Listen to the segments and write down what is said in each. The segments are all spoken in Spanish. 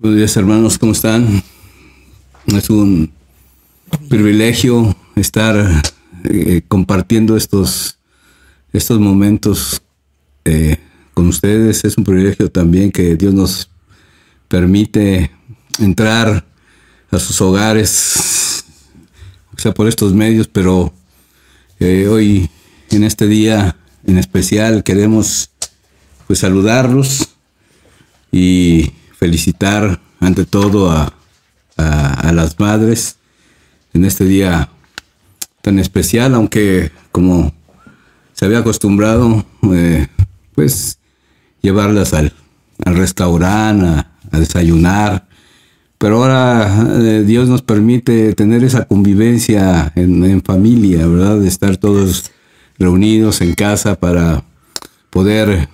Buenos días hermanos, ¿cómo están? Es un privilegio estar eh, compartiendo estos, estos momentos eh, con ustedes. Es un privilegio también que Dios nos permite entrar a sus hogares, o sea, por estos medios, pero eh, hoy, en este día en especial, queremos pues saludarlos y felicitar ante todo a, las madres en este día tan especial, aunque como se había acostumbrado, eh, pues llevarlas al, restaurante, a, desayunar. Pero ahora eh, Dios nos permite tener esa convivencia en, en, familia, ¿verdad? De estar todos reunidos en casa para poder,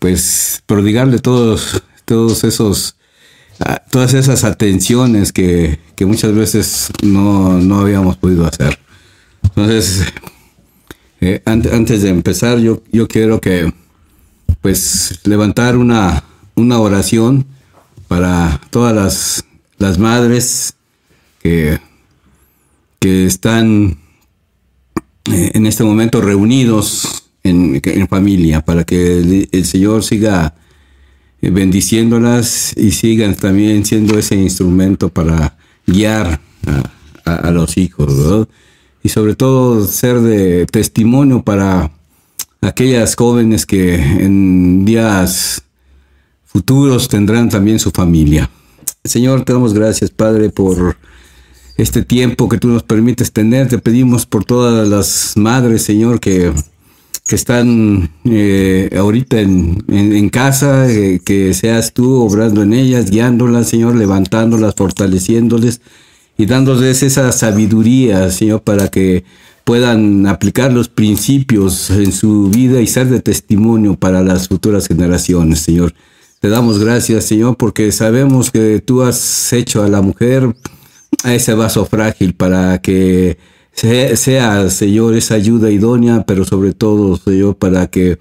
pues, prodigarle todos todos esos, ah, todas esas atenciones que, muchas veces no, habíamos podido hacer. Entonces, eh, antes, de empezar, yo, yo quiero que, pues, levantar una, una oración para todas las, las madres que, que están eh, en este momento reunidos en, en, familia, para que el Señor siga bendiciéndolas y sigan también siendo ese instrumento para guiar a, los hijos, Y sobre todo ser de testimonio para aquellas jóvenes que en días futuros tendrán también su familia. Señor, te damos gracias, Padre, por este tiempo que tú nos permites tener. Te pedimos por todas las madres, Señor, que que están eh, ahorita en, casa, eh, que seas tú obrando en ellas, guiándolas, Señor, levantándolas, fortaleciéndoles y dándoles esa sabiduría, Señor, para que puedan aplicar los principios en su vida y ser de testimonio para las futuras generaciones, Señor. Te damos gracias, Señor, porque sabemos que tú has hecho a la mujer a ese vaso frágil para que sea, Señor, esa ayuda idónea, pero sobre todo, Señor, para que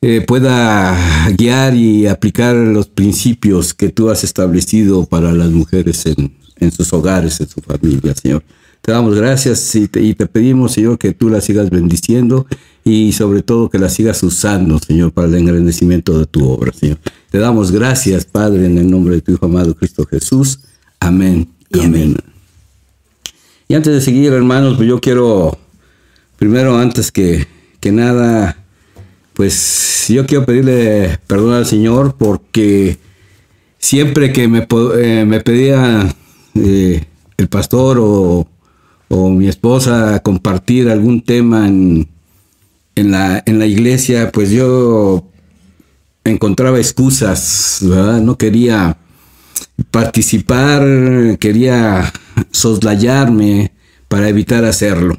eh, pueda guiar y aplicar los principios que tú has establecido para las mujeres en, sus hogares, en su familia, Señor. Te damos gracias y te, pedimos, Señor, que tú la sigas bendiciendo y sobre todo que la sigas usando, Señor, para el engrandecimiento de tu obra, Señor. Te damos gracias, Padre, en el nombre de tu Hijo amado Cristo Jesús. Amén. amén. Y antes de seguir, hermanos, pues yo quiero, primero, antes que, nada, pues yo quiero pedirle perdón al Señor porque siempre que me, eh, pedía eh, el pastor o, mi esposa compartir algún tema en, la, en la iglesia, pues yo encontraba excusas, ¿verdad? No quería participar, quería soslayarme para evitar hacerlo.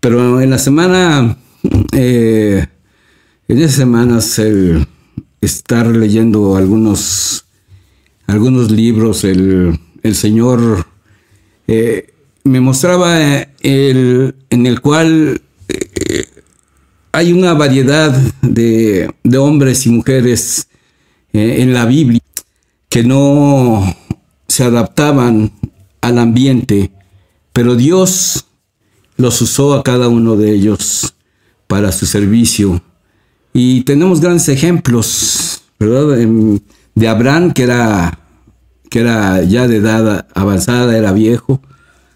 Pero en la semana, eh, en esas semanas, el estar leyendo algunos, algunos libros, el, Señor eh, me mostraba el, en el cual eh, hay una variedad de, de hombres y mujeres en la Biblia que no se adaptaban al ambiente, pero Dios los usó a cada uno de ellos para su servicio. Y tenemos grandes ejemplos, ¿verdad? De Abraham, que era, que era ya de edad avanzada, era viejo.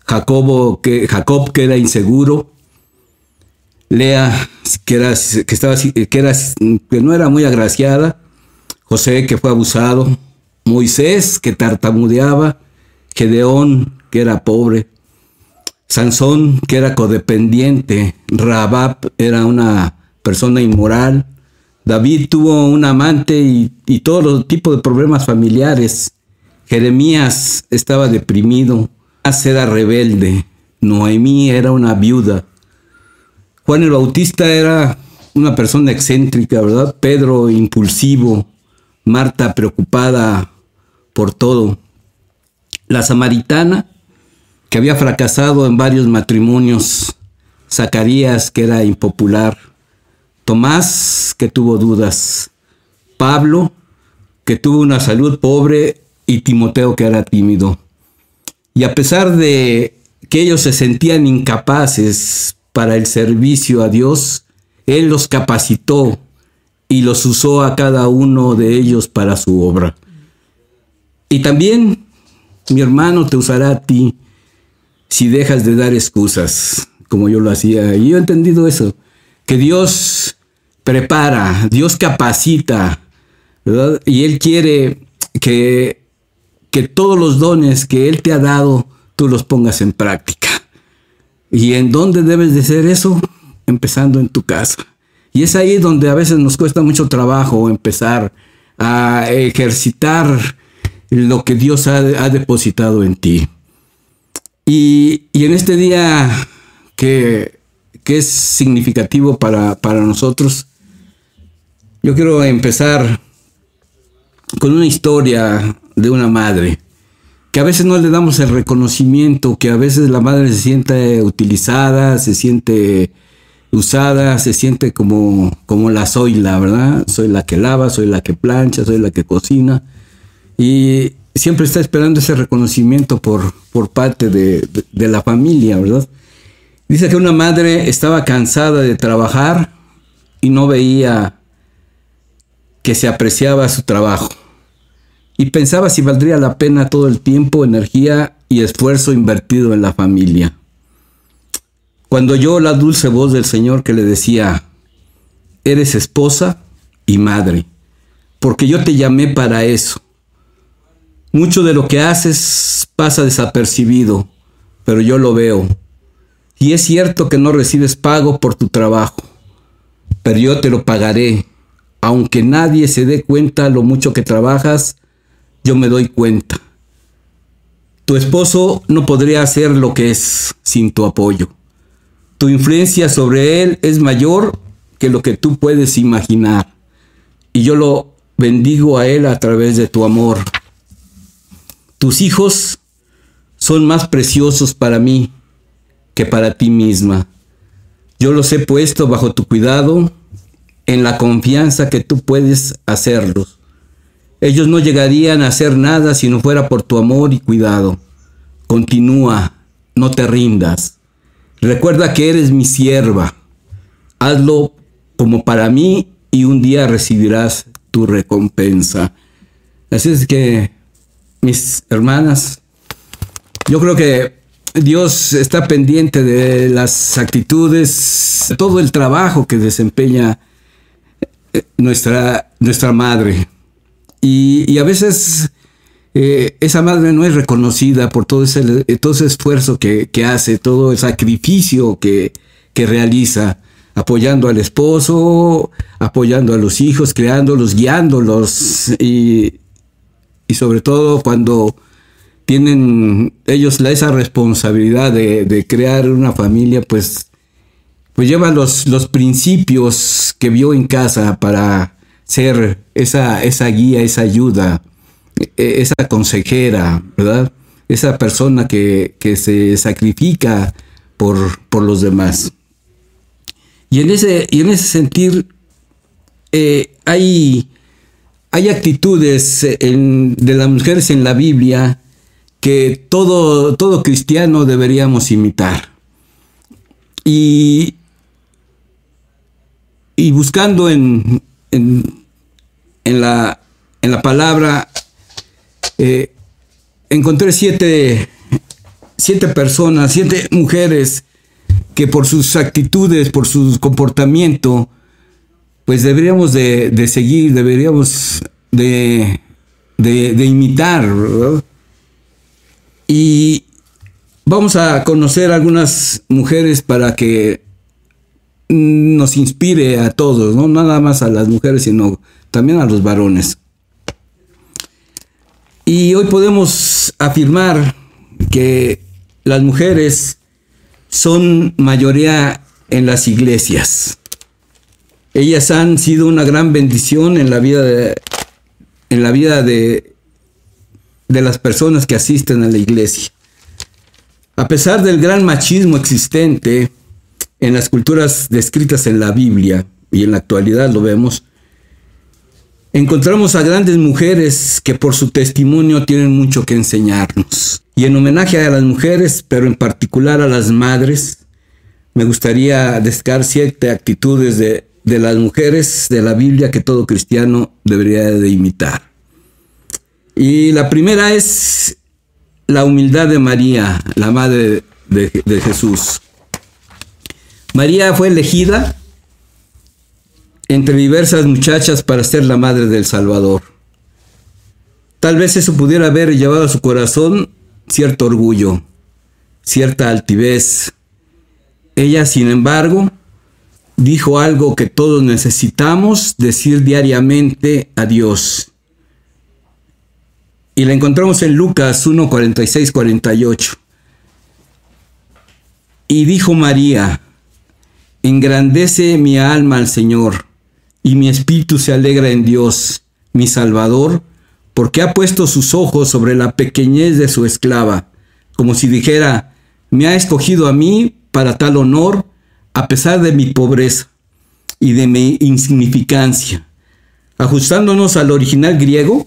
Jacobo, que, Jacob, que era inseguro. Lea, que, era, que, estaba, que, era, que no era muy agraciada. José, que fue abusado. Moisés, que tartamudeaba. Gedeón, que era pobre, Sansón, que era codependiente, Rabab era una persona inmoral, David tuvo un amante y, y todo los tipos de problemas familiares, Jeremías estaba deprimido, era rebelde, Noemí era una viuda, Juan el Bautista era una persona excéntrica, ¿verdad? Pedro impulsivo, Marta preocupada por todo la samaritana, que había fracasado en varios matrimonios, Zacarías, que era impopular, Tomás, que tuvo dudas, Pablo, que tuvo una salud pobre y Timoteo que era tímido. Y a pesar de que ellos se sentían incapaces para el servicio a Dios, Él los capacitó y los usó a cada uno de ellos para su obra. Y también mi hermano te usará a ti si dejas de dar excusas, como yo lo hacía. Y yo he entendido eso, que Dios prepara, Dios capacita, ¿verdad? Y Él quiere que, que todos los dones que Él te ha dado, tú los pongas en práctica. ¿Y en dónde debes de hacer eso? Empezando en tu casa. Y es ahí donde a veces nos cuesta mucho trabajo empezar a ejercitar lo que Dios ha, depositado en ti. Y, en este día que, es significativo para, para nosotros, yo quiero empezar con una historia de una madre, que a veces no le damos el reconocimiento, que a veces la madre se siente utilizada, se siente usada, se siente como, como la soy la, ¿verdad? Soy la que lava, soy la que plancha, soy la que cocina. Y siempre está esperando ese reconocimiento por, por parte de, de la familia, ¿verdad? Dice que una madre estaba cansada de trabajar y no veía que se apreciaba su trabajo. Y pensaba si valdría la pena todo el tiempo, energía y esfuerzo invertido en la familia. Cuando oyó la dulce voz del Señor que le decía, eres esposa y madre, porque yo te llamé para eso. Mucho de lo que haces pasa desapercibido, pero yo lo veo. Y es cierto que no recibes pago por tu trabajo, pero yo te lo pagaré. Aunque nadie se dé cuenta lo mucho que trabajas, yo me doy cuenta. Tu esposo no podría hacer lo que es sin tu apoyo. Tu influencia sobre Él es mayor que lo que tú puedes imaginar. Y yo lo bendigo a Él a través de tu amor. Tus hijos son más preciosos para mí que para ti misma. Yo los he puesto bajo tu cuidado en la confianza que tú puedes hacerlos. Ellos no llegarían a hacer nada si no fuera por tu amor y cuidado. Continúa, no te rindas. Recuerda que eres mi sierva. Hazlo como para mí y un día recibirás tu recompensa. Así es que, mis hermanas, yo creo que Dios está pendiente de las actitudes, todo el trabajo que desempeña eh, nuestra, nuestra madre. Y, a veces eh, esa madre no es reconocida por todo ese, eh, todo ese esfuerzo que, hace, todo el sacrificio que, realiza, apoyando al esposo, apoyando a los hijos, creándolos, guiándolos y, y sobre todo cuando tienen ellos esa responsabilidad de, crear una familia, pues, pues llevan los, los principios que vio en casa para ser esa, esa guía, esa ayuda e, esa consejera, ¿verdad? Esa persona que, se sacrifica por, por, los demás. Y en ese, y en ese sentir eh, hay, hay actitudes de las mujeres en la Biblia que todo, todo cristiano deberíamos imitar. Y, buscando en, en, en, la, en la palabra eh, encontré siete, siete personas, siete mujeres que por sus actitudes, por su comportamiento, pues deberíamos de, seguir, deberíamos de, de, imitar. Y vamos a conocer algunas mujeres para que nos inspire a todos, no nada más a las mujeres, sino también a los varones. Y hoy podemos afirmar que las mujeres son mayoría en las iglesias. Ellas han sido una gran bendición en la vida de, en la vida de, de las personas que asisten a la iglesia. A pesar del gran machismo existente en las culturas descritas en la Biblia, y en la actualidad lo vemos, encontramos a grandes mujeres que por su testimonio tienen mucho que enseñarnos. Y en homenaje a las mujeres, pero en particular a las madres, me gustaría destacar siete actitudes de, de las mujeres de la Biblia que todo cristiano debería de imitar. Y la primera es la humildad de María, la madre de Jesús. María fue elegida entre diversas muchachas para ser la madre del Salvador. Tal vez eso pudiera haber llevado a su corazón cierto orgullo, cierta altivez. Ella, sin embargo, dijo algo que todos necesitamos decir diariamente a Dios. Y la encontramos en Lucas 1, 46, 48. Y dijo María, engrandece mi alma al Señor, y mi espíritu se alegra en Dios, mi Salvador, porque ha puesto sus ojos sobre la pequeñez de su esclava, como si dijera, me ha escogido a mí para tal honor, a pesar de mi pobreza y de mi insignificancia. Ajustándonos al original griego,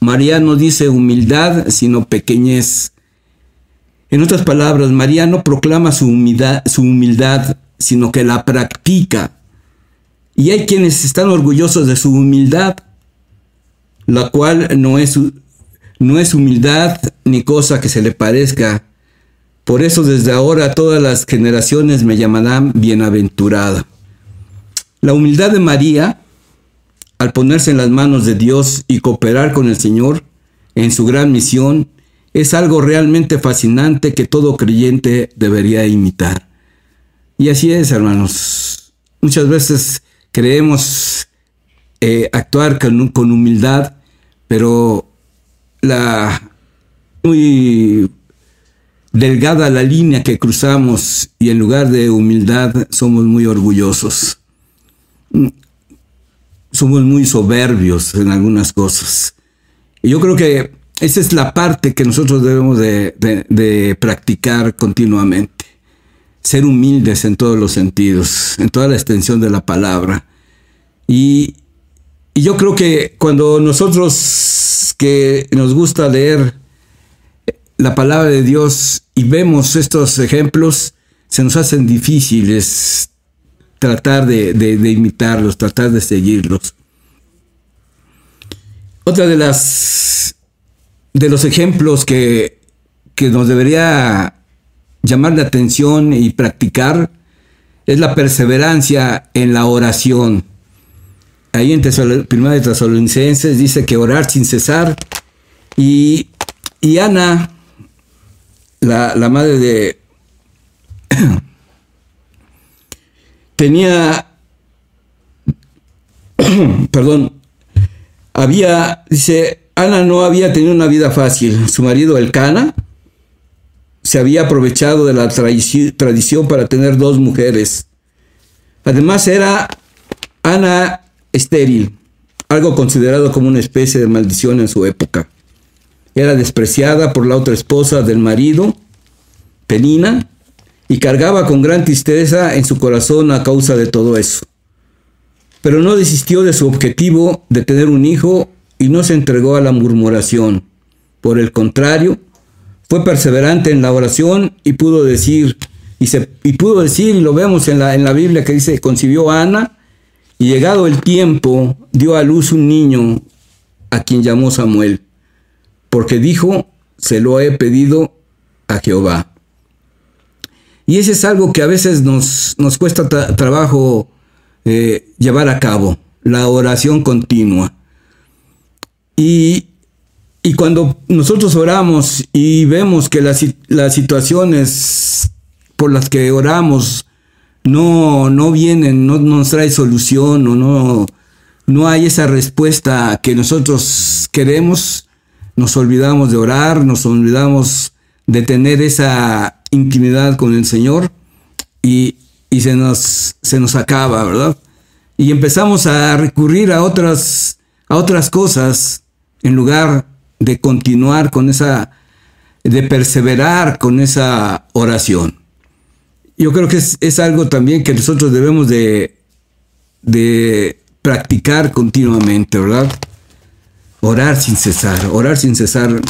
María no dice humildad, sino pequeñez. En otras palabras, María no proclama su humildad, su humildad, sino que la practica. Y hay quienes están orgullosos de su humildad, la cual no es, no es humildad ni cosa que se le parezca. Por eso desde ahora todas las generaciones me llamarán bienaventurada. La humildad de María al ponerse en las manos de Dios y cooperar con el Señor en su gran misión, es algo realmente fascinante que todo creyente debería imitar. Y así es, hermanos. Muchas veces creemos eh, actuar con, con, humildad, pero la muy delgada la línea que cruzamos y en lugar de humildad somos muy orgullosos somos muy soberbios en algunas cosas. Y yo creo que esa es la parte que nosotros debemos de, practicar continuamente. Ser humildes en todos los sentidos, en toda la extensión de la palabra. Y, y yo creo que cuando nosotros que nos gusta leer la palabra de Dios y vemos estos ejemplos, se nos hacen difíciles tratar de, imitarlos, tratar de seguirlos. Otra de las de los ejemplos que, que nos debería llamar la atención y practicar es la perseverancia en la oración. Ahí en Primera de Tesalonicenses dice que orar sin cesar. Y, y Ana, la, la madre de, tenía, perdón, había, dice, Ana no había tenido una vida fácil. Su marido, el Cana, se había aprovechado de la tradición para tener dos mujeres. Además era Ana estéril, algo considerado como una especie de maldición en su época. Era despreciada por la otra esposa del marido, Penina, y cargaba con gran tristeza en su corazón a causa de todo eso. Pero no desistió de su objetivo de tener un hijo y no se entregó a la murmuración. Por el contrario, fue perseverante en la oración y pudo decir, y, se, y pudo decir, y lo vemos en la, en la Biblia que dice, concibió Ana, y llegado el tiempo, dio a luz un niño a quien llamó Samuel, porque dijo, se lo he pedido a Jehová. Y ese es algo que a veces nos, nos cuesta trabajo eh, llevar a cabo, la oración continua. Y, cuando nosotros oramos y vemos que las, las situaciones por las que oramos no, no vienen, no nos trae solución o no, no hay esa respuesta que nosotros queremos, nos olvidamos de orar, nos olvidamos de tener esa intimidad con el Señor y, se, nos, se nos acaba, ¿verdad? Y empezamos a recurrir a otras, a otras cosas en lugar de continuar con esa, de perseverar con esa oración. Yo creo que es, algo también que nosotros debemos de, de practicar continuamente, ¿verdad? Orar sin cesar, orar sin cesar.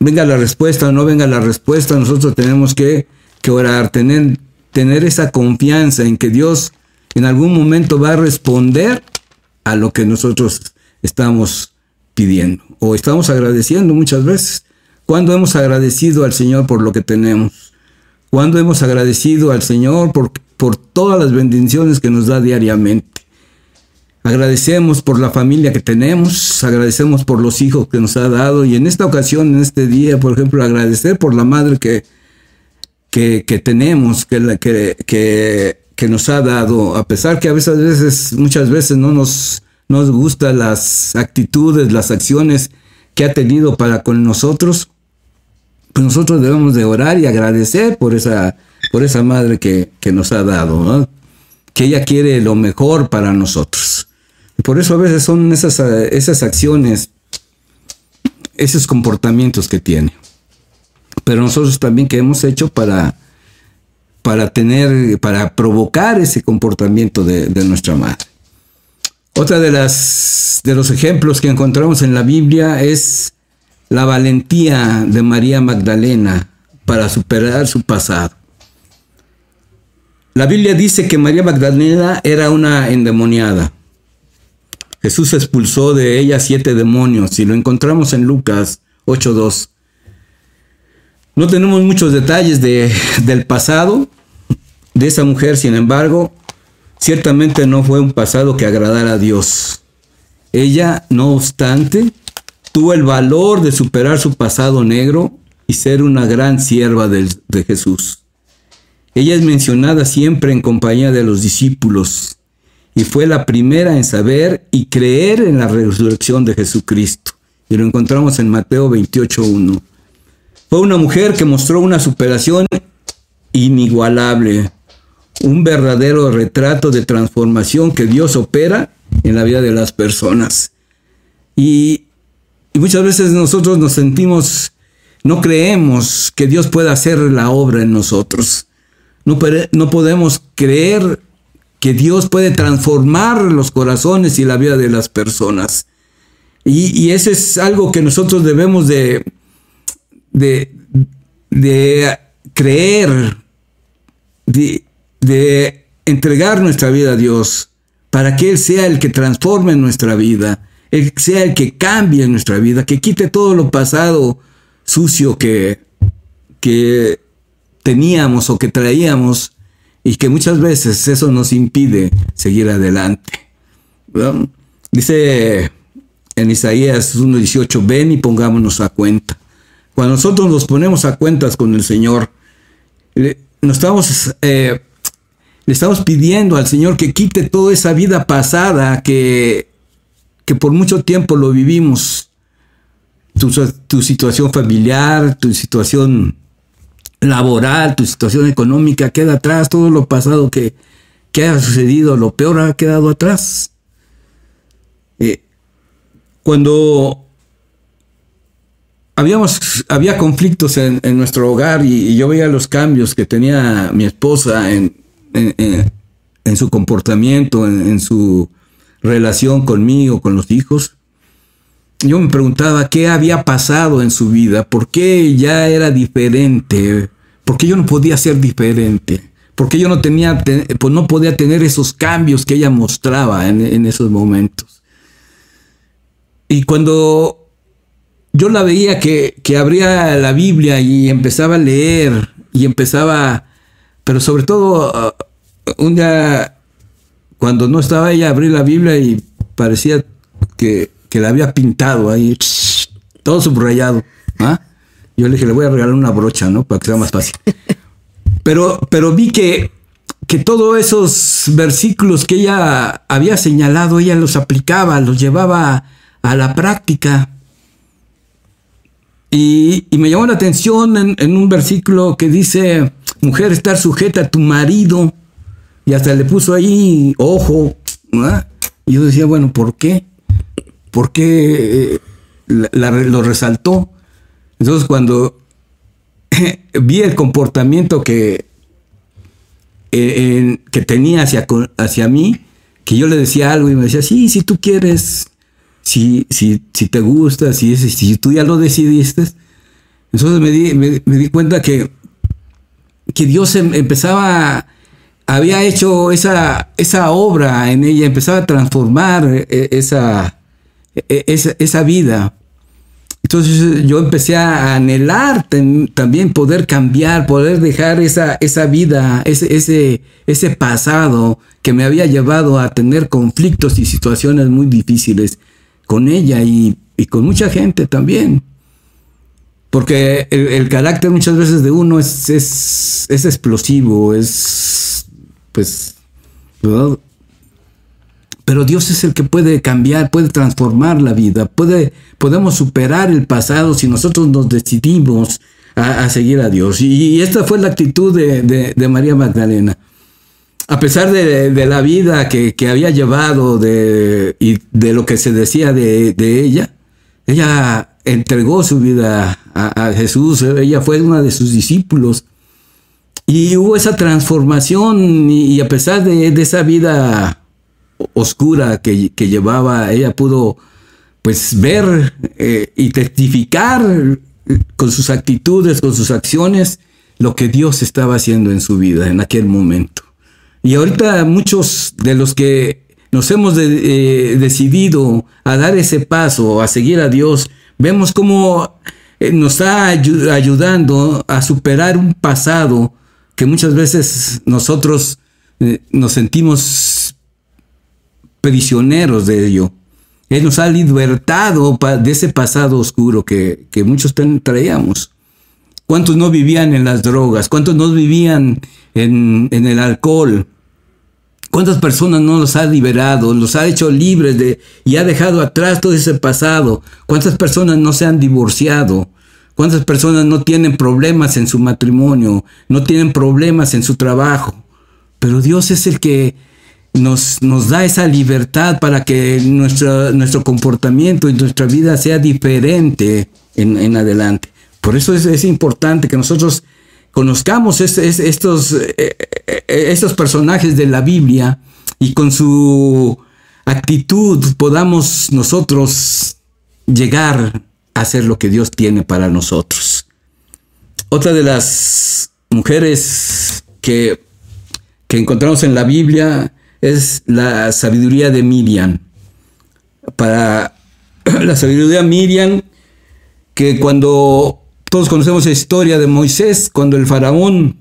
Venga la respuesta o no venga la respuesta, nosotros tenemos que, que orar, tener, tener esa confianza en que Dios en algún momento va a responder a lo que nosotros estamos pidiendo o estamos agradeciendo muchas veces. ¿Cuándo hemos agradecido al Señor por lo que tenemos? ¿Cuándo hemos agradecido al Señor por, por todas las bendiciones que nos da diariamente? Agradecemos por la familia que tenemos, agradecemos por los hijos que nos ha dado y en esta ocasión, en este día, por ejemplo, agradecer por la madre que, que, tenemos, que, que, que, nos ha dado, a pesar que a veces, muchas veces no nos, nos gustan las actitudes, las acciones que ha tenido para con nosotros, pues nosotros debemos de orar y agradecer por esa, por esa madre que, nos ha dado, que ella quiere lo mejor para nosotros. Por eso a veces son esas, esas acciones, esos comportamientos que tiene. Pero nosotros también que hemos hecho para, para tener, para provocar ese comportamiento de, de nuestra madre. Otra de las de los ejemplos que encontramos en la Biblia es la valentía de María Magdalena para superar su pasado. La Biblia dice que María Magdalena era una endemoniada. Jesús expulsó de ella siete demonios y lo encontramos en Lucas 8.2. No tenemos muchos detalles de, del pasado de esa mujer, sin embargo, Ciertamente no fue un pasado que agradara a Dios. Ella, no obstante, tuvo el valor de superar su pasado negro y ser una gran sierva de, Jesús. Ella es mencionada siempre en compañía de los discípulos y fue la primera en saber y creer en la resurrección de Jesucristo. Y lo encontramos en Mateo 28.1. Fue una mujer que mostró una superación inigualable un verdadero retrato de transformación que Dios opera en la vida de las personas. Y, muchas veces nosotros nos sentimos, no creemos que Dios pueda hacer la obra en nosotros. No, no podemos creer que Dios puede transformar los corazones y la vida de las personas. Y, y eso es algo que nosotros debemos de, de, creer, de, de entregar nuestra vida a Dios para que Él sea el que transforme nuestra vida, Él sea el que cambie nuestra vida, que quite todo lo pasado sucio que, que teníamos o que traíamos y que muchas veces eso nos impide seguir adelante. Dice en Isaías 1.18, ven y pongámonos a cuenta. Cuando nosotros nos ponemos a cuentas con el Señor, nos estamos eh, le estamos pidiendo al Señor que quite toda esa vida pasada que, que por mucho tiempo lo vivimos. Tu, situación familiar, tu situación laboral, tu situación económica queda atrás, todo lo pasado que, que haya sucedido, lo peor ha quedado atrás. Eh, cuando habíamos, había conflictos en, nuestro hogar y, yo veía los cambios que tenía mi esposa en, en, su comportamiento, en, su relación conmigo, con los hijos, yo me preguntaba qué había pasado en su vida, por qué ya era diferente, por qué yo no podía ser diferente, por qué yo no tenía, pues no podía tener esos cambios que ella mostraba en, esos momentos. Y cuando yo la veía que, que abría la Biblia y empezaba a leer y empezaba pero sobre todo, uh, un día, cuando no estaba ella, abrí la Biblia y parecía que, la había pintado ahí, todo subrayado. ¿ah? Yo le dije, le voy a regalar una brocha, ¿no? Para que sea más fácil. Pero, pero vi que, que todos esos versículos que ella había señalado, ella los aplicaba, los llevaba a la práctica. Y, me llamó la atención en, un versículo que dice, mujer, estar sujeta a tu marido. Y hasta le puso ahí ojo. Y yo decía, bueno, ¿por qué? ¿Por qué eh, lo resaltó? Entonces cuando vi el comportamiento que, que tenía hacia, hacia mí, que yo le decía algo y me decía, sí, si tú quieres, si, si, te gusta, si, si tú ya lo decidiste. Entonces me di, me, di cuenta que, que Dios em, empezaba, había hecho esa, esa obra en ella, empezaba a transformar eh, esa, esa, esa vida. Entonces yo empecé a anhelar también poder cambiar, poder dejar esa, esa vida, ese, ese, ese pasado que me había llevado a tener conflictos y situaciones muy difíciles con ella y, con mucha gente también. Porque el, carácter muchas veces de uno es, es, es explosivo, es pues pero Dios es el que puede cambiar, puede transformar la vida, puede, podemos superar el pasado si nosotros nos decidimos a, seguir a Dios. Y, esta fue la actitud de, María Magdalena. A pesar de, la vida que, había llevado de, y de lo que se decía de, ella, ella entregó su vida a, Jesús, ella fue una de sus discípulos. Y hubo esa transformación y, a pesar de, esa vida oscura que, llevaba, ella pudo pues ver eh, y testificar con sus actitudes, con sus acciones, lo que Dios estaba haciendo en su vida en aquel momento. Y ahorita muchos de los que nos hemos eh, decidido a dar ese paso, a seguir a Dios, vemos cómo eh, nos está ayudando a superar un pasado que muchas veces nosotros nos sentimos prisioneros de ello. Él nos ha libertado de ese pasado oscuro que, muchos traíamos. ¿Cuántos no vivían en las drogas? ¿Cuántos no vivían en, el alcohol? ¿Cuántas personas no los ha liberado, los ha hecho libres de, y ha dejado atrás todo ese pasado? ¿Cuántas personas no se han divorciado? ¿Cuántas personas no tienen problemas en su matrimonio, no tienen problemas en su trabajo? Pero Dios es el que nos, nos da esa libertad para que nuestro, comportamiento y nuestra vida sea diferente en, adelante. Por eso es, importante que nosotros conozcamos estos, eh, eh, estos personajes de la Biblia y con su actitud podamos nosotros llegar a hacer lo que Dios tiene para nosotros. Otra de las mujeres que, que encontramos en la Biblia es la sabiduría de Miriam. Para la sabiduría de Miriam, que cuando todos conocemos la historia de Moisés, cuando el faraón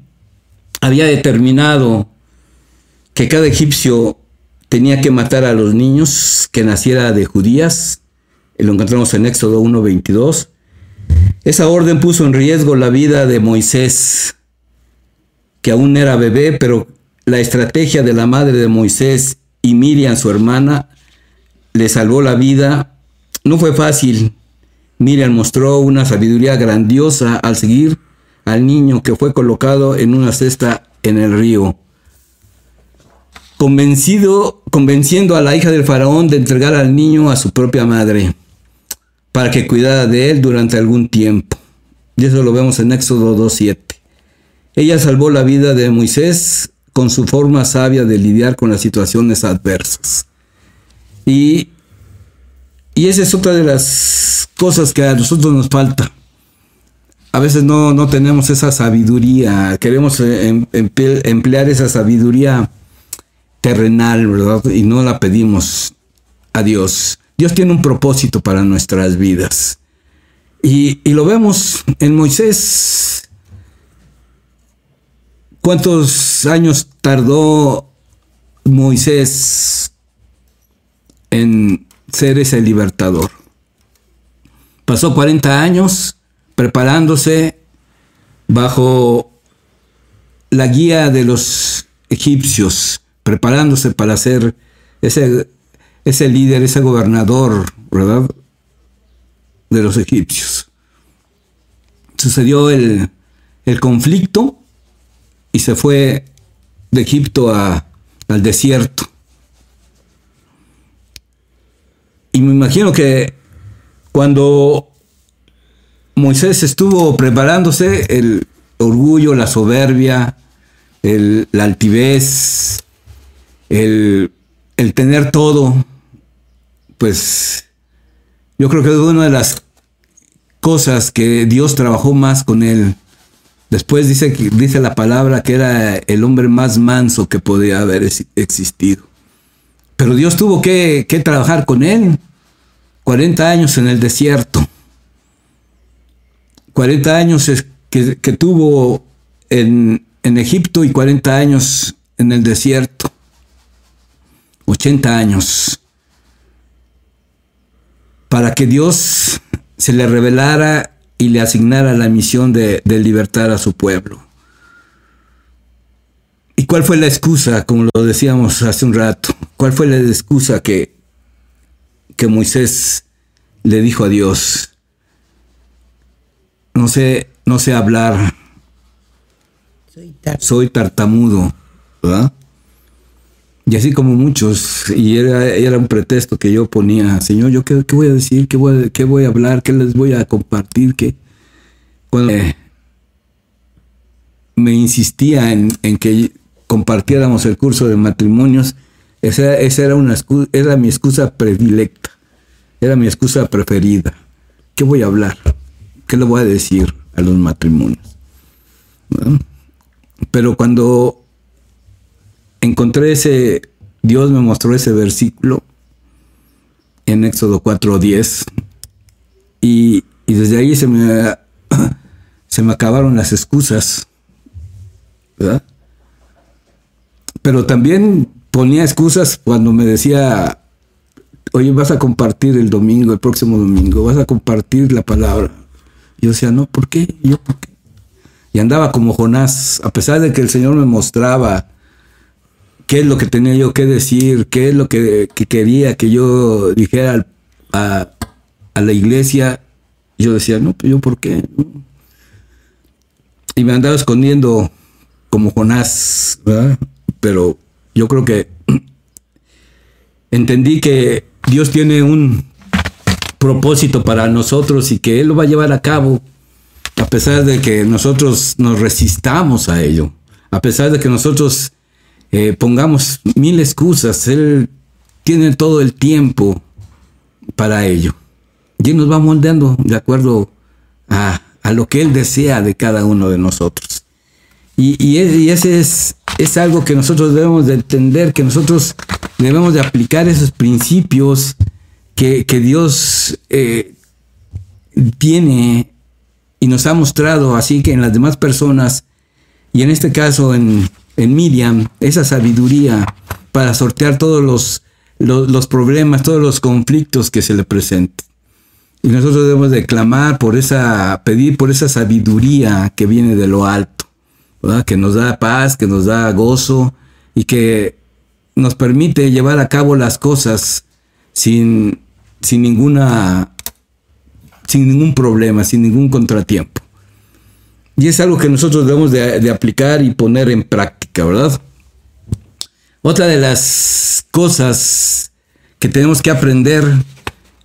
había determinado que cada egipcio tenía que matar a los niños que naciera de judías, lo encontramos en Éxodo 1.22, esa orden puso en riesgo la vida de Moisés, que aún era bebé, pero la estrategia de la madre de Moisés y Miriam, su hermana, le salvó la vida. No fue fácil. Miriam mostró una sabiduría grandiosa al seguir al niño que fue colocado en una cesta en el río. Convencido, convenciendo a la hija del faraón de entregar al niño a su propia madre para que cuidara de él durante algún tiempo. Y eso lo vemos en Éxodo 2.7. Ella salvó la vida de Moisés con su forma sabia de lidiar con las situaciones adversas. Y, y esa es otra de las cosas que a nosotros nos falta. A veces no, no tenemos esa sabiduría, queremos eh, em, emplear esa sabiduría terrenal, ¿verdad? Y no la pedimos a Dios. Dios tiene un propósito para nuestras vidas. Y, y lo vemos en Moisés, ¿Cuántos años tardó Moisés en ser ese libertador? Pasó 40 años preparándose bajo la guía de los egipcios, preparándose para ser ese, ese líder, ese gobernador, ¿verdad? De los egipcios. Sucedió el, el conflicto y se fue de Egipto al desierto. Y me imagino que cuando Moisés estuvo preparándose, el orgullo, la soberbia, la altivez, el, el tener todo, pues yo creo que es una de las cosas que Dios trabajó más con él. Después dice, dice la palabra que era el hombre más manso que podía haber existido. Pero Dios tuvo que, trabajar con él. 40 años en el desierto. 40 años que, tuvo en, en Egipto y 40 años en el desierto. 80 años. Para que Dios se le revelara y le asignara la misión de, libertar a su pueblo. ¿Y cuál fue la excusa, como lo decíamos hace un rato? ¿Cuál fue la excusa que, que Moisés le dijo a Dios? No sé, no sé hablar. Soy, tartamudo. ¿verdad? Y así como muchos, y era, un pretexto que yo ponía, Señor, ¿yo qué, voy a decir? ¿Qué voy, ¿Qué voy, a hablar? ¿Qué les voy a compartir? ¿Qué? Cuando me insistía en, que compartiéramos el curso de matrimonios, esa, era, una era mi excusa predilecta, era mi excusa preferida. ¿Qué voy a hablar? ¿Qué le voy a decir a los matrimonios? Pero cuando encontré ese, Dios me mostró ese versículo en Éxodo 4.10 y, y desde ahí se me, se me acabaron las excusas, ¿verdad? Pero también ponía excusas cuando me decía, oye, vas a compartir el domingo, el próximo domingo, vas a compartir la palabra. Yo decía, no, ¿por qué? Yo, ¿por qué? Y andaba como Jonás, a pesar de que el Señor me mostraba qué es lo que tenía yo que decir, qué es lo que, quería que yo dijera a, la iglesia. Yo decía, no, pues yo por qué. Y me andaba escondiendo como Jonás, ¿verdad? Pero yo creo que entendí que Dios tiene un propósito para nosotros y que Él lo va a llevar a cabo a pesar de que nosotros nos resistamos a ello, a pesar de que nosotros eh, pongamos mil excusas, Él tiene todo el tiempo para ello. Y nos va moldeando de acuerdo a, lo que Él desea de cada uno de nosotros. Y, ese es, es algo que nosotros debemos de entender, que nosotros debemos de aplicar esos principios que, Dios eh, tiene y nos ha mostrado así que en las demás personas, y en este caso en, en Miriam esa sabiduría para sortear todos los, los, problemas, todos los conflictos que se le presenten. Y nosotros debemos de clamar por esa, pedir por esa sabiduría que viene de lo alto, que nos da paz, que nos da gozo y que nos permite llevar a cabo las cosas sin, sin ninguna, sin ningún problema, sin ningún contratiempo. Y es algo que nosotros debemos de, aplicar y poner en ¿verdad? Otra de las cosas que tenemos que aprender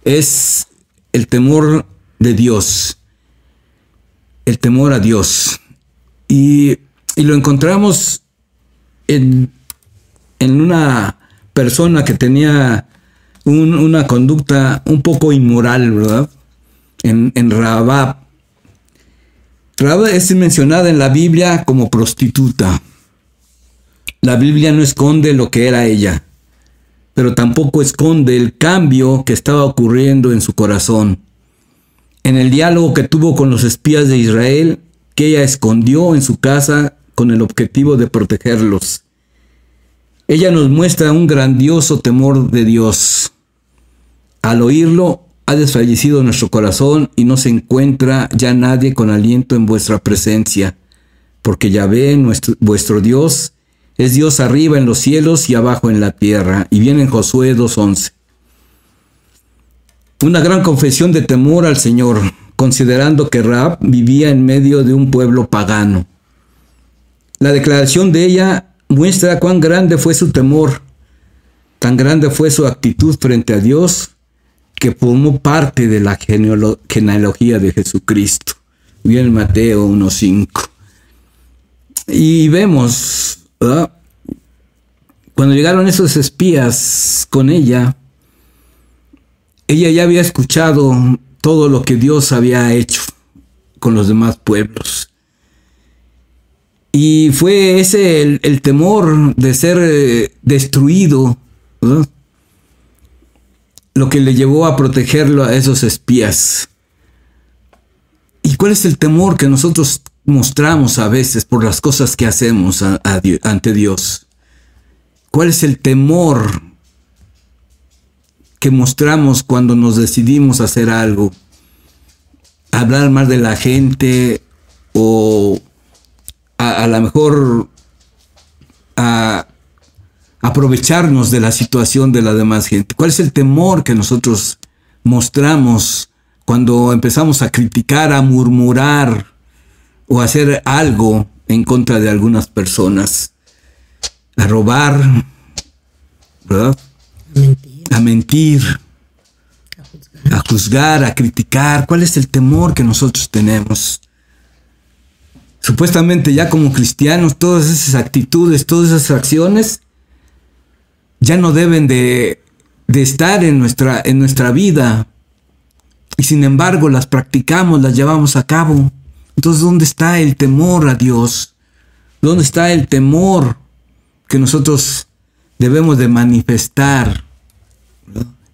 es el temor de Dios. El temor a Dios. Y, lo encontramos en, una persona que tenía una conducta un poco inmoral, ¿verdad? En, en Rabab. Rabab es mencionada en la Biblia como prostituta. La Biblia no esconde lo que era ella, pero tampoco esconde el cambio que estaba ocurriendo en su corazón. En el diálogo que tuvo con los espías de Israel, que ella escondió en su casa con el objetivo de protegerlos. Ella nos muestra un grandioso temor de Dios. Al oírlo, ha desfallecido nuestro corazón y no se encuentra ya nadie con aliento en vuestra presencia, porque Yahvé, nuestro, vuestro Dios, es Dios arriba en los cielos y abajo en la tierra. Y viene en Josué 2.11. Una gran confesión de temor al Señor, considerando que Raab vivía en medio de un pueblo pagano. La declaración de ella muestra cuán grande fue su temor, tan grande fue su actitud frente a Dios, que formó parte de la genealogía de Jesucristo. Viene Mateo 1.5. Y vemos cuando llegaron esos espías con ella, ella ya había escuchado todo lo que Dios había hecho con los demás pueblos. Y fue ese el, temor de ser eh, destruido lo que le llevó a protegerlo a esos espías. ¿Y cuál es el temor que nosotros mostramos a veces por las cosas que hacemos ante Dios? ¿Cuál es el temor que mostramos cuando nos decidimos hacer algo? Hablar más de la gente o a, lo mejor a aprovecharnos de la situación de la demás gente. ¿Cuál es el temor que nosotros mostramos cuando empezamos a criticar, a murmurar o hacer algo en contra de algunas personas? A robar, ¿verdad? A mentir. A juzgar, a criticar. ¿Cuál es el temor que nosotros tenemos? Supuestamente ya como cristianos, todas esas actitudes, todas esas acciones, ya no deben de, de estar en nuestra, en nuestra vida y sin embargo las practicamos, las llevamos a cabo. Entonces, ¿dónde está el temor a Dios? ¿Dónde está el temor que nosotros debemos de manifestar?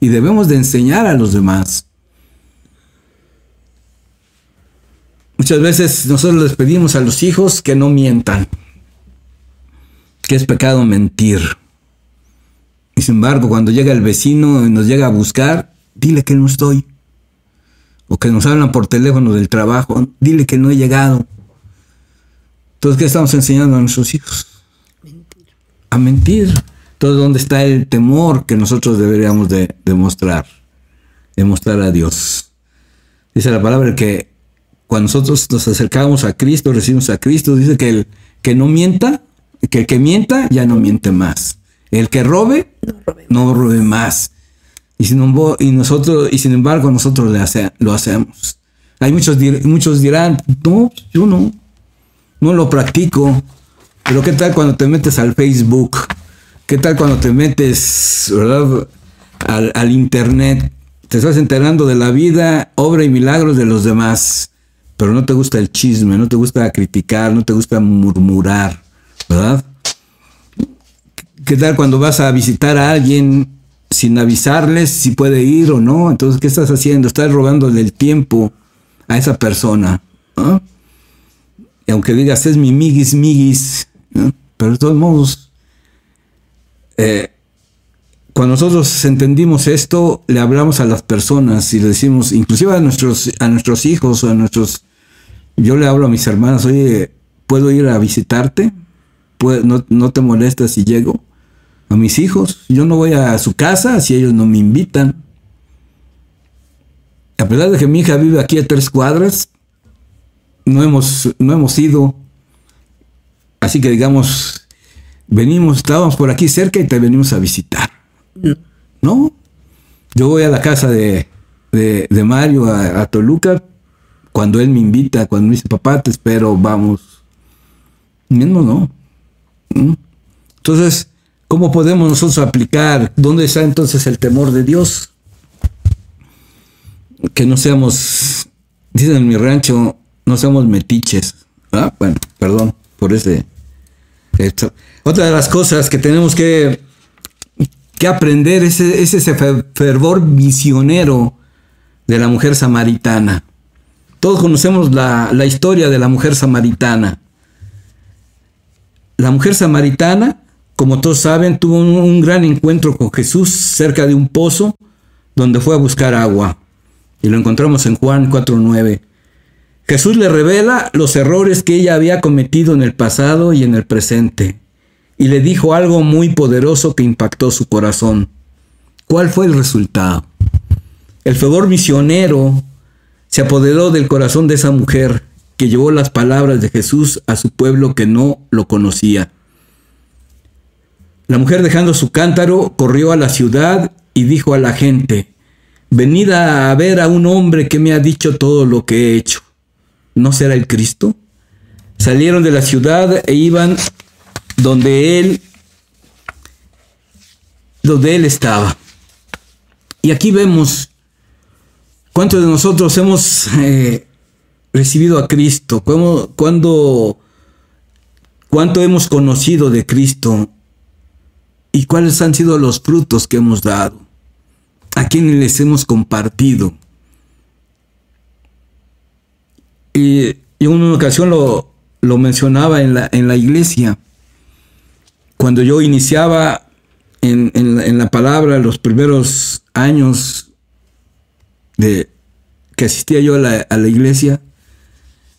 Y debemos de enseñar a los demás. Muchas veces nosotros les pedimos a los hijos que no mientan, que es pecado mentir. Y sin embargo, cuando llega el vecino y nos llega a buscar, dile que no estoy o que nos hablan por teléfono del trabajo, dile que no he llegado. Entonces, ¿qué estamos enseñando a nuestros hijos? Mentir. A mentir. Entonces, ¿dónde está el temor que nosotros deberíamos de demostrar? Demostrar a Dios. Dice la palabra que cuando nosotros nos acercamos a Cristo, recibimos a Cristo, dice que el que no mienta, que el que mienta ya no miente más. El que robe, no robe más. Y sin, y nosotros, y sin embargo nosotros le lo hacemos. Hay muchos, muchos dirán, no, yo no, no lo practico. Pero ¿qué tal cuando te metes al Facebook? ¿Qué tal cuando te metes Al, al internet? Te estás enterando de la vida, obra y milagros de los demás. Pero no te gusta el chisme, no te gusta criticar, no te gusta murmurar, ¿verdad? ¿Qué tal cuando vas a visitar a alguien sin avisarles si puede ir o no. Entonces, ¿qué estás haciendo? Estás robándole el tiempo a esa persona. Aunque digas, es mi miguis, miguis, pero de todos modos, eh, cuando nosotros entendimos esto, le hablamos a las personas y le decimos, inclusive a nuestros, a nuestros hijos a nuestros, yo le hablo a mis hermanas, oye, ¿puedo ir a visitarte? ¿No, no te molesta si llego? A mis hijos. Yo no voy a su casa si ellos no me invitan. A pesar de que mi hija vive aquí a tres cuadras, no hemos, no hemos ido. Así que digamos, venimos, estábamos por aquí cerca y te venimos a visitar. ¿No? Yo voy a la casa de, de, Mario a, Toluca cuando él me invita, cuando me dice, papá, te espero, vamos. Mismo no. ¿Mm? Entonces, ¿Cómo podemos nosotros aplicar? ¿Dónde está entonces el temor de Dios? Que no seamos, dicen en mi rancho, no seamos metiches. ¿Ah? Bueno, perdón por ese. Otra de las cosas que tenemos que, que aprender es, ese fervor misionero de la mujer samaritana. Todos conocemos la, la historia de la mujer samaritana. La mujer samaritana como todos saben, tuvo un, gran encuentro con Jesús cerca de un pozo donde fue a buscar agua. Y lo encontramos en Juan 4.9. Jesús le revela los errores que ella había cometido en el pasado y en el presente. Y le dijo algo muy poderoso que impactó su corazón. ¿Cuál fue el resultado? El favor misionero se apoderó del corazón de esa mujer que llevó las palabras de Jesús a su pueblo que no lo conocía. La mujer dejando su cántaro corrió a la ciudad y dijo a la gente, venid a ver a un hombre que me ha dicho todo lo que he hecho. ¿No será el Cristo? Salieron de la ciudad e iban donde él donde Él estaba. Y aquí vemos cuántos de nosotros hemos eh, recibido a Cristo, cuando, cuánto hemos conocido de Cristo y cuáles han sido los frutos que hemos dado, a quienes les hemos compartido. Y, en una ocasión lo, lo mencionaba en la, en la iglesia, cuando yo iniciaba en, en, la palabra los primeros años de que asistía yo a la, a la, iglesia,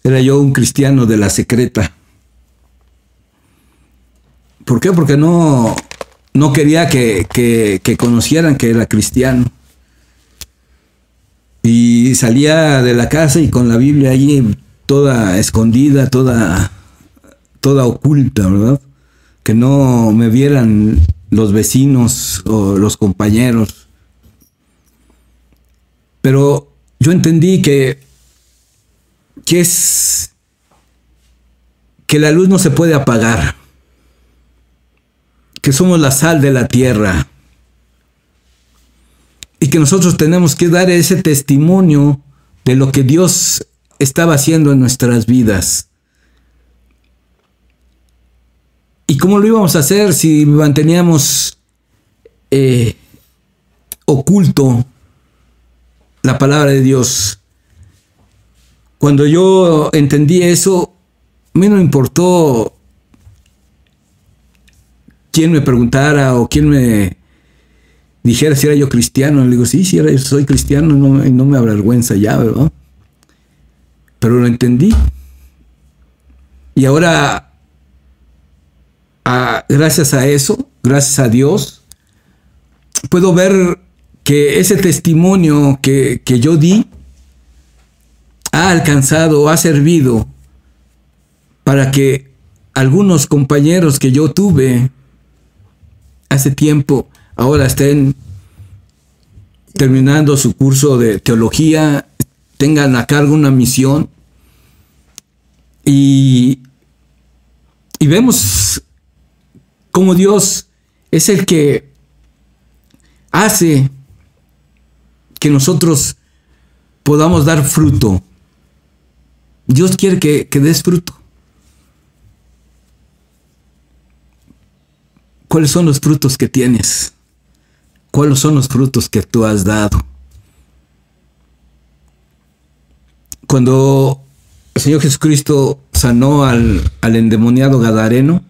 era yo un cristiano de la secreta. ¿Por qué? Porque no, no quería que, que, conocieran que era cristiano. Y salía de la casa y con la Biblia allí toda escondida, toda, toda oculta, ¿verdad? Que no me vieran los vecinos o los compañeros. Pero yo entendí que, que es que la luz no se puede apagar, que somos la sal de la tierra y que nosotros tenemos que dar ese testimonio de lo que Dios estaba haciendo en nuestras vidas. ¿Y cómo lo íbamos a hacer si manteníamos eh, oculto la palabra de Dios? Cuando yo entendí eso, a mí no me importó quién me preguntara o quién me dijera si era yo cristiano. Le digo, sí, sí, era, soy cristiano no, no me avergüenza ya, ¿verdad? Pero lo entendí. Y ahora gracias a eso, gracias a Dios, puedo ver que ese testimonio que, que yo di ha alcanzado, ha servido para que algunos compañeros que yo tuve hace tiempo ahora estén terminando su curso de teología, tengan a cargo una misión y, y vemos como Dios es el que hace que nosotros podamos dar fruto. Dios quiere que, que des fruto. ¿Cuáles son los frutos que tienes? ¿Cuáles son los frutos que tú has dado? Cuando el Señor Jesucristo sanó al, al endemoniado Gadareno,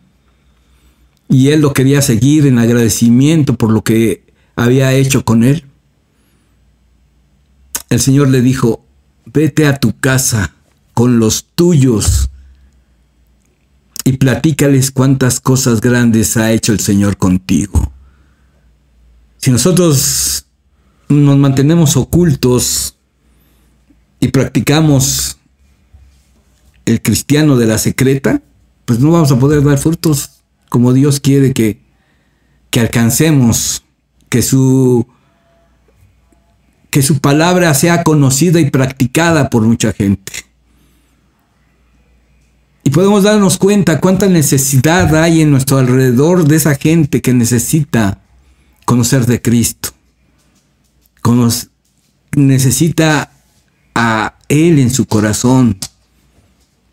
y él lo quería seguir en agradecimiento por lo que había hecho con él. El Señor le dijo, vete a tu casa con los tuyos y platícales cuántas cosas grandes ha hecho el Señor contigo. Si nosotros nos mantenemos ocultos y practicamos el cristiano de la secreta, pues no vamos a poder dar frutos como Dios quiere que, que alcancemos, que su, que su palabra sea conocida y practicada por mucha gente. Y podemos darnos cuenta cuánta necesidad hay en nuestro alrededor de esa gente que necesita conocer de Cristo. necesita a Él en su corazón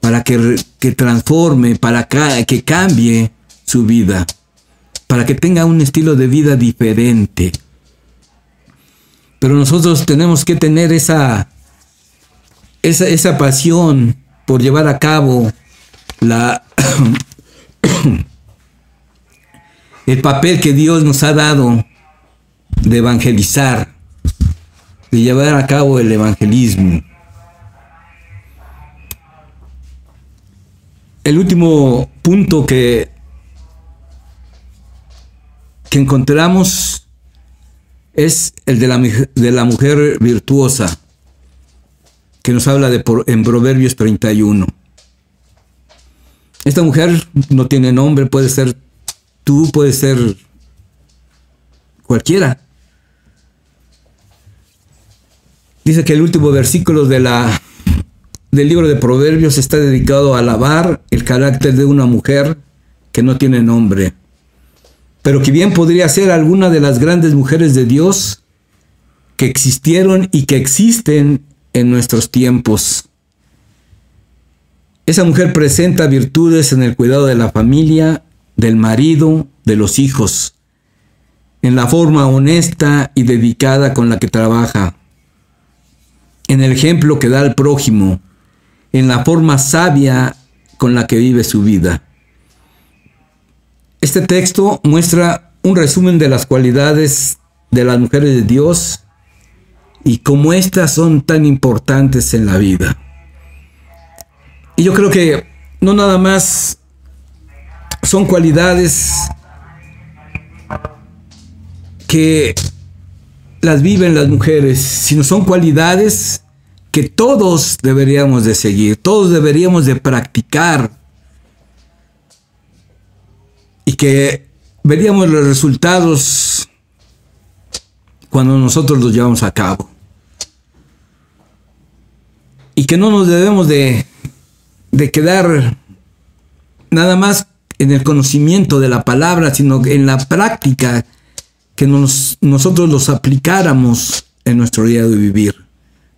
para que, que transforme, para que cambie su vida, para que tenga un estilo de vida diferente. Pero nosotros tenemos que tener esa, esa, esa pasión por llevar a cabo la, el papel que Dios nos ha dado de evangelizar, de llevar a cabo el evangelismo. El último punto que que encontramos es el de la, de la mujer virtuosa, que nos habla de en Proverbios 31. Esta mujer no tiene nombre, puede ser tú, puede ser cualquiera. Dice que el último versículo de la, del libro de Proverbios está dedicado a alabar el carácter de una mujer que no tiene nombre pero que bien podría ser alguna de las grandes mujeres de Dios que existieron y que existen en nuestros tiempos. Esa mujer presenta virtudes en el cuidado de la familia, del marido, de los hijos, en la forma honesta y dedicada con la que trabaja, en el ejemplo que da al prójimo, en la forma sabia con la que vive su vida. Este texto muestra un resumen de las cualidades de las mujeres de Dios y cómo éstas son tan importantes en la vida. Y yo creo que no nada más son cualidades que las viven las mujeres, sino son cualidades que todos deberíamos de seguir, todos deberíamos de practicar y que veríamos los resultados cuando nosotros los llevamos a cabo. Y que no nos debemos de, de quedar nada más en el conocimiento de la palabra, sino en la práctica que nosotros los aplicáramos en nuestro día de vivir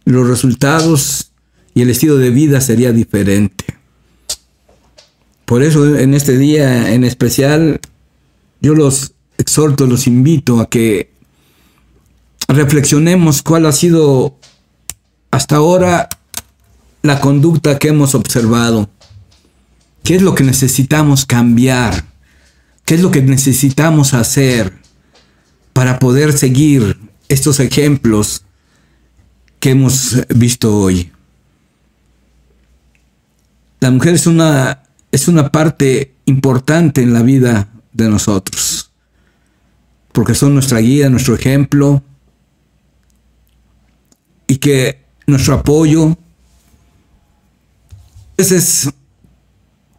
los resultados y el estilo de vida sería diferente. Por eso en este día en especial yo los exhorto, los invito a que reflexionemos cuál ha sido hasta ahora la conducta que hemos observado. ¿Qué es lo que necesitamos cambiar? ¿Qué es lo que necesitamos hacer para poder seguir estos ejemplos que hemos visto hoy. La mujer es una, es una parte importante en la vida de nosotros, porque son nuestra guía, nuestro ejemplo, y que nuestro apoyo, veces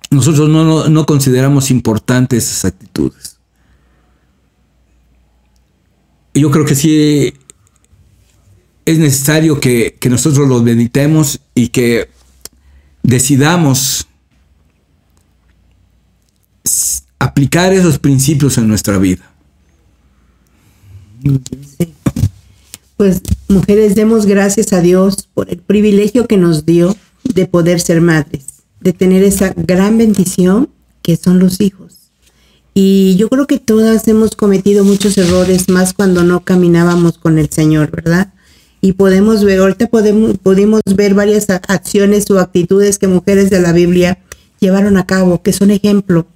nosotros no, no consideramos importantes esas actitudes. Y yo creo que sí es necesario que, nosotros lo meditemos y que decidamos aplicar esos principios en nuestra vida. Pues mujeres, demos gracias a Dios por el privilegio que nos dio de poder ser madres, de tener esa gran bendición que son los hijos. Y yo creo que todas hemos cometido muchos errores, más cuando no caminábamos con el Señor, ¿verdad? y podemos ver, ahorita podemos, pudimos ver varias acciones o actitudes que mujeres de la Biblia llevaron a cabo, que son ejemplo.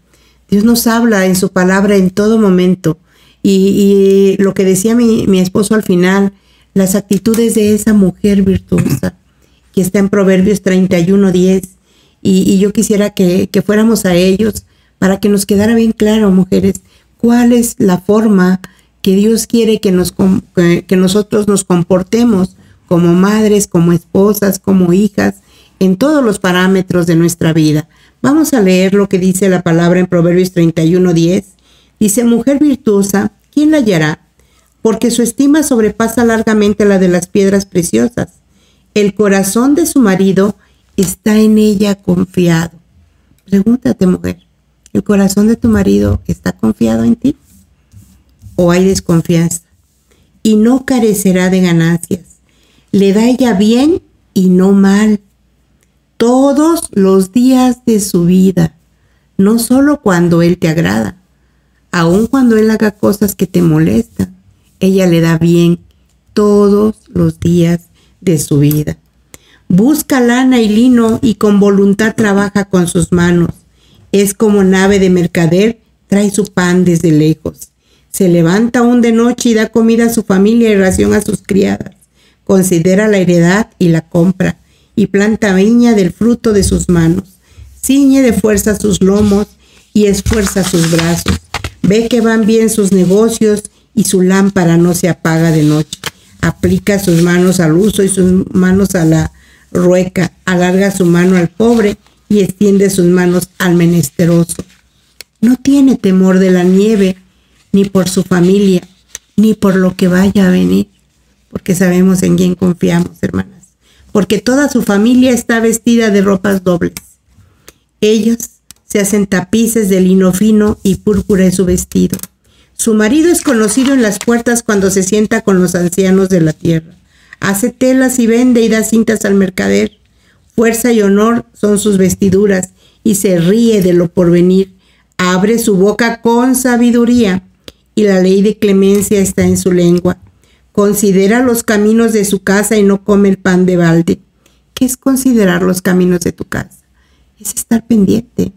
Dios nos habla en su palabra en todo momento. Y, lo que decía mi, mi, esposo al final, las actitudes de esa mujer virtuosa, que está en Proverbios 31, 10. Y, y yo quisiera que, fuéramos a ellos para que nos quedara bien claro, mujeres, cuál es la forma que Dios quiere que, nos, que nosotros nos comportemos como madres, como esposas, como hijas, en todos los parámetros de nuestra vida. Vamos a leer lo que dice la palabra en Proverbios 31:10. Dice, mujer virtuosa, ¿quién la hallará? Porque su estima sobrepasa largamente la de las piedras preciosas. El corazón de su marido está en ella confiado. Pregúntate, mujer, ¿el corazón de tu marido está confiado en ti? o hay desconfianza, y no carecerá de ganancias. Le da ella bien y no mal, todos los días de su vida, no solo cuando él te agrada, aun cuando él haga cosas que te molestan, ella le da bien todos los días de su vida. Busca lana y lino y con voluntad trabaja con sus manos. Es como nave de mercader, trae su pan desde lejos. Se levanta aún de noche y da comida a su familia y ración a sus criadas. Considera la heredad y la compra, y planta viña del fruto de sus manos. Ciñe de fuerza sus lomos y esfuerza sus brazos. Ve que van bien sus negocios y su lámpara no se apaga de noche. Aplica sus manos al uso y sus manos a la rueca. Alarga su mano al pobre y extiende sus manos al menesteroso. No tiene temor de la nieve ni por su familia, ni por lo que vaya a venir, porque sabemos en quién confiamos, hermanas, porque toda su familia está vestida de ropas dobles. Ellos se hacen tapices de lino fino y púrpura en su vestido. Su marido es conocido en las puertas cuando se sienta con los ancianos de la tierra. Hace telas y vende y da cintas al mercader. Fuerza y honor son sus vestiduras y se ríe de lo porvenir. Abre su boca con sabiduría y la ley de clemencia está en su lengua. Considera los caminos de su casa y no come el pan de balde. ¿Qué es considerar los caminos de tu casa? Es estar pendiente,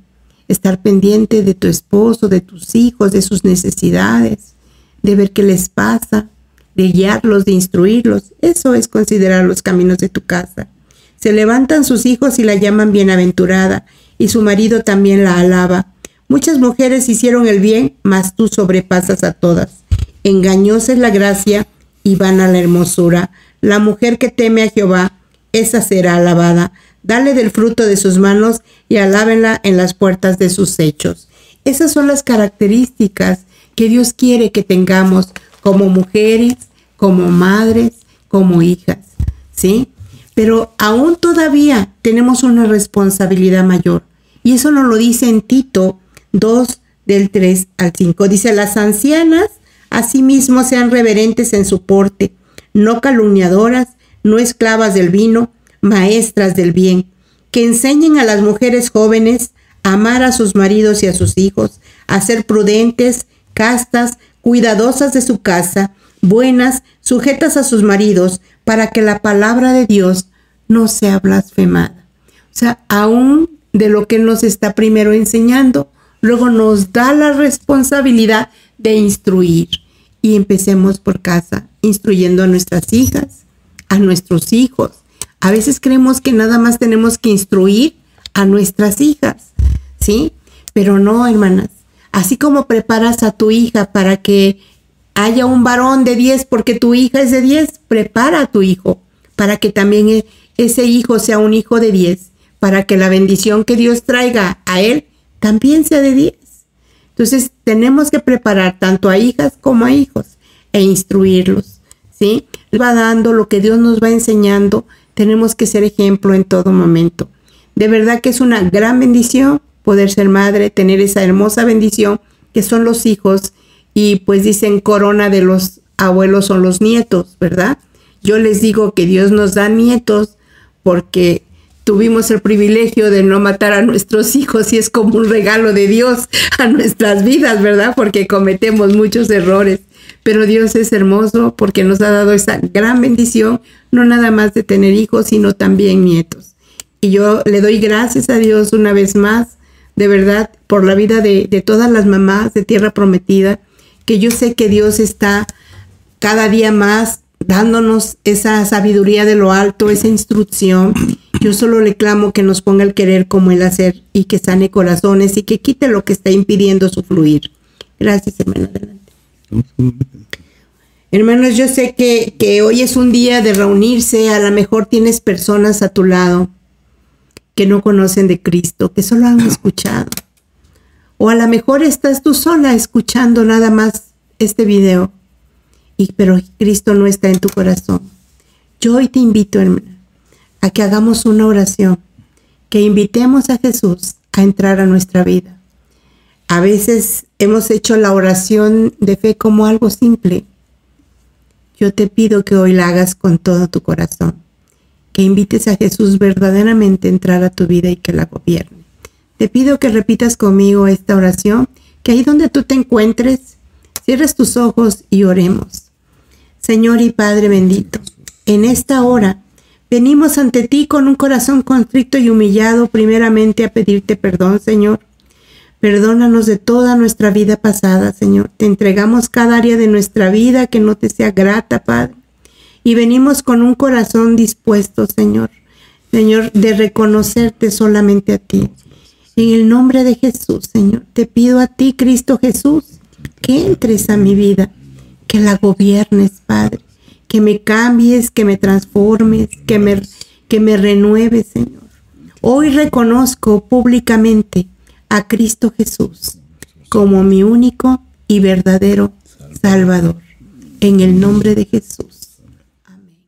estar pendiente de tu esposo, de tus hijos, de sus necesidades, de ver qué les pasa, de guiarlos, de instruirlos. Eso es considerar los caminos de tu casa. Se levantan sus hijos y la llaman bienaventurada, y su marido también la alaba. Muchas mujeres hicieron el bien, mas tú sobrepasas a todas. Engañosa es la gracia y van a la hermosura. La mujer que teme a Jehová, esa será alabada. Dale del fruto de sus manos y alábenla en las puertas de sus hechos. Esas son las características que Dios quiere que tengamos como mujeres, como madres, como hijas, ¿sí? Pero aún todavía tenemos una responsabilidad mayor. Y eso nos lo dice en Tito 2 del 3 al 5. Dice, las ancianas asimismo sean reverentes en su porte, no calumniadoras, no esclavas del vino, maestras del bien, que enseñen a las mujeres jóvenes a amar a sus maridos y a sus hijos, a ser prudentes, castas, cuidadosas de su casa, buenas, sujetas a sus maridos, para que la palabra de Dios no sea blasfemada. O sea, aún de lo que nos está primero enseñando, luego nos da la responsabilidad de instruir. Y empecemos por casa, instruyendo a nuestras hijas, a nuestros hijos. A veces creemos que nada más tenemos que instruir a nuestras hijas, ¿sí? Pero no, hermanas. Así como preparas a tu hija para que haya un varón de 10 porque tu hija es de 10, prepara a tu hijo para que también e, ese hijo sea un hijo de 10, para que la bendición que Dios traiga a él también sea de 10. Entonces tenemos que preparar tanto a hijas como a hijos e instruirlos, ¿sí? Va dando lo que Dios nos va enseñando, tenemos que ser ejemplo en todo momento. De verdad que es una gran bendición poder ser madre, tener esa hermosa bendición que son los hijos y pues dicen corona de los abuelos son los nietos, ¿verdad? Yo les digo que Dios nos da nietos porque tuvimos el privilegio de no matar a nuestros hijos y es como un regalo de Dios a nuestras vidas, ¿verdad? Porque cometemos muchos errores. Pero Dios es hermoso porque nos ha dado esa gran bendición, no nada más de tener hijos, sino también nietos. Y yo le doy gracias a Dios una vez más, de verdad, por la vida de, todas las mamás de Tierra Prometida, que yo sé que Dios está cada día más dándonos esa sabiduría de lo alto, esa instrucción. Yo solo le clamo que nos ponga el querer como el hacer y que sane corazones y que quite lo que está impidiendo su fluir. Gracias, hermano. Hermanos, yo sé que, que hoy es un día de reunirse, a lo mejor tienes personas a tu lado que no conocen de Cristo, que solo han escuchado. O a lo mejor estás tú sola escuchando nada más este video y, pero Cristo no está en tu corazón. Yo hoy te invito, hermana, a que hagamos una oración, que invitemos a Jesús a entrar a nuestra vida. A veces hemos hecho la oración de fe como algo simple. Yo te pido que hoy la hagas con todo tu corazón, que invites a Jesús verdaderamente a entrar a tu vida y que la gobierne. Te pido que repitas conmigo esta oración, que ahí donde tú te encuentres, cierres tus ojos y oremos. Señor y Padre bendito, en esta hora venimos ante ti con un corazón constricto y humillado primeramente a pedirte perdón, Señor. Perdónanos de toda nuestra vida pasada, Señor. Te entregamos cada área de nuestra vida que no te sea grata, Padre. Y venimos con un corazón dispuesto, Señor. Señor, de reconocerte solamente a ti. En el nombre de Jesús, Señor, te pido a ti, Cristo Jesús, que entres a mi vida que la gobiernes, Padre, que me cambies, que me transformes, que me, que me renueves, Señor. Hoy reconozco públicamente a Cristo Jesús como mi único y verdadero Salvador. En el nombre de Jesús. Amén.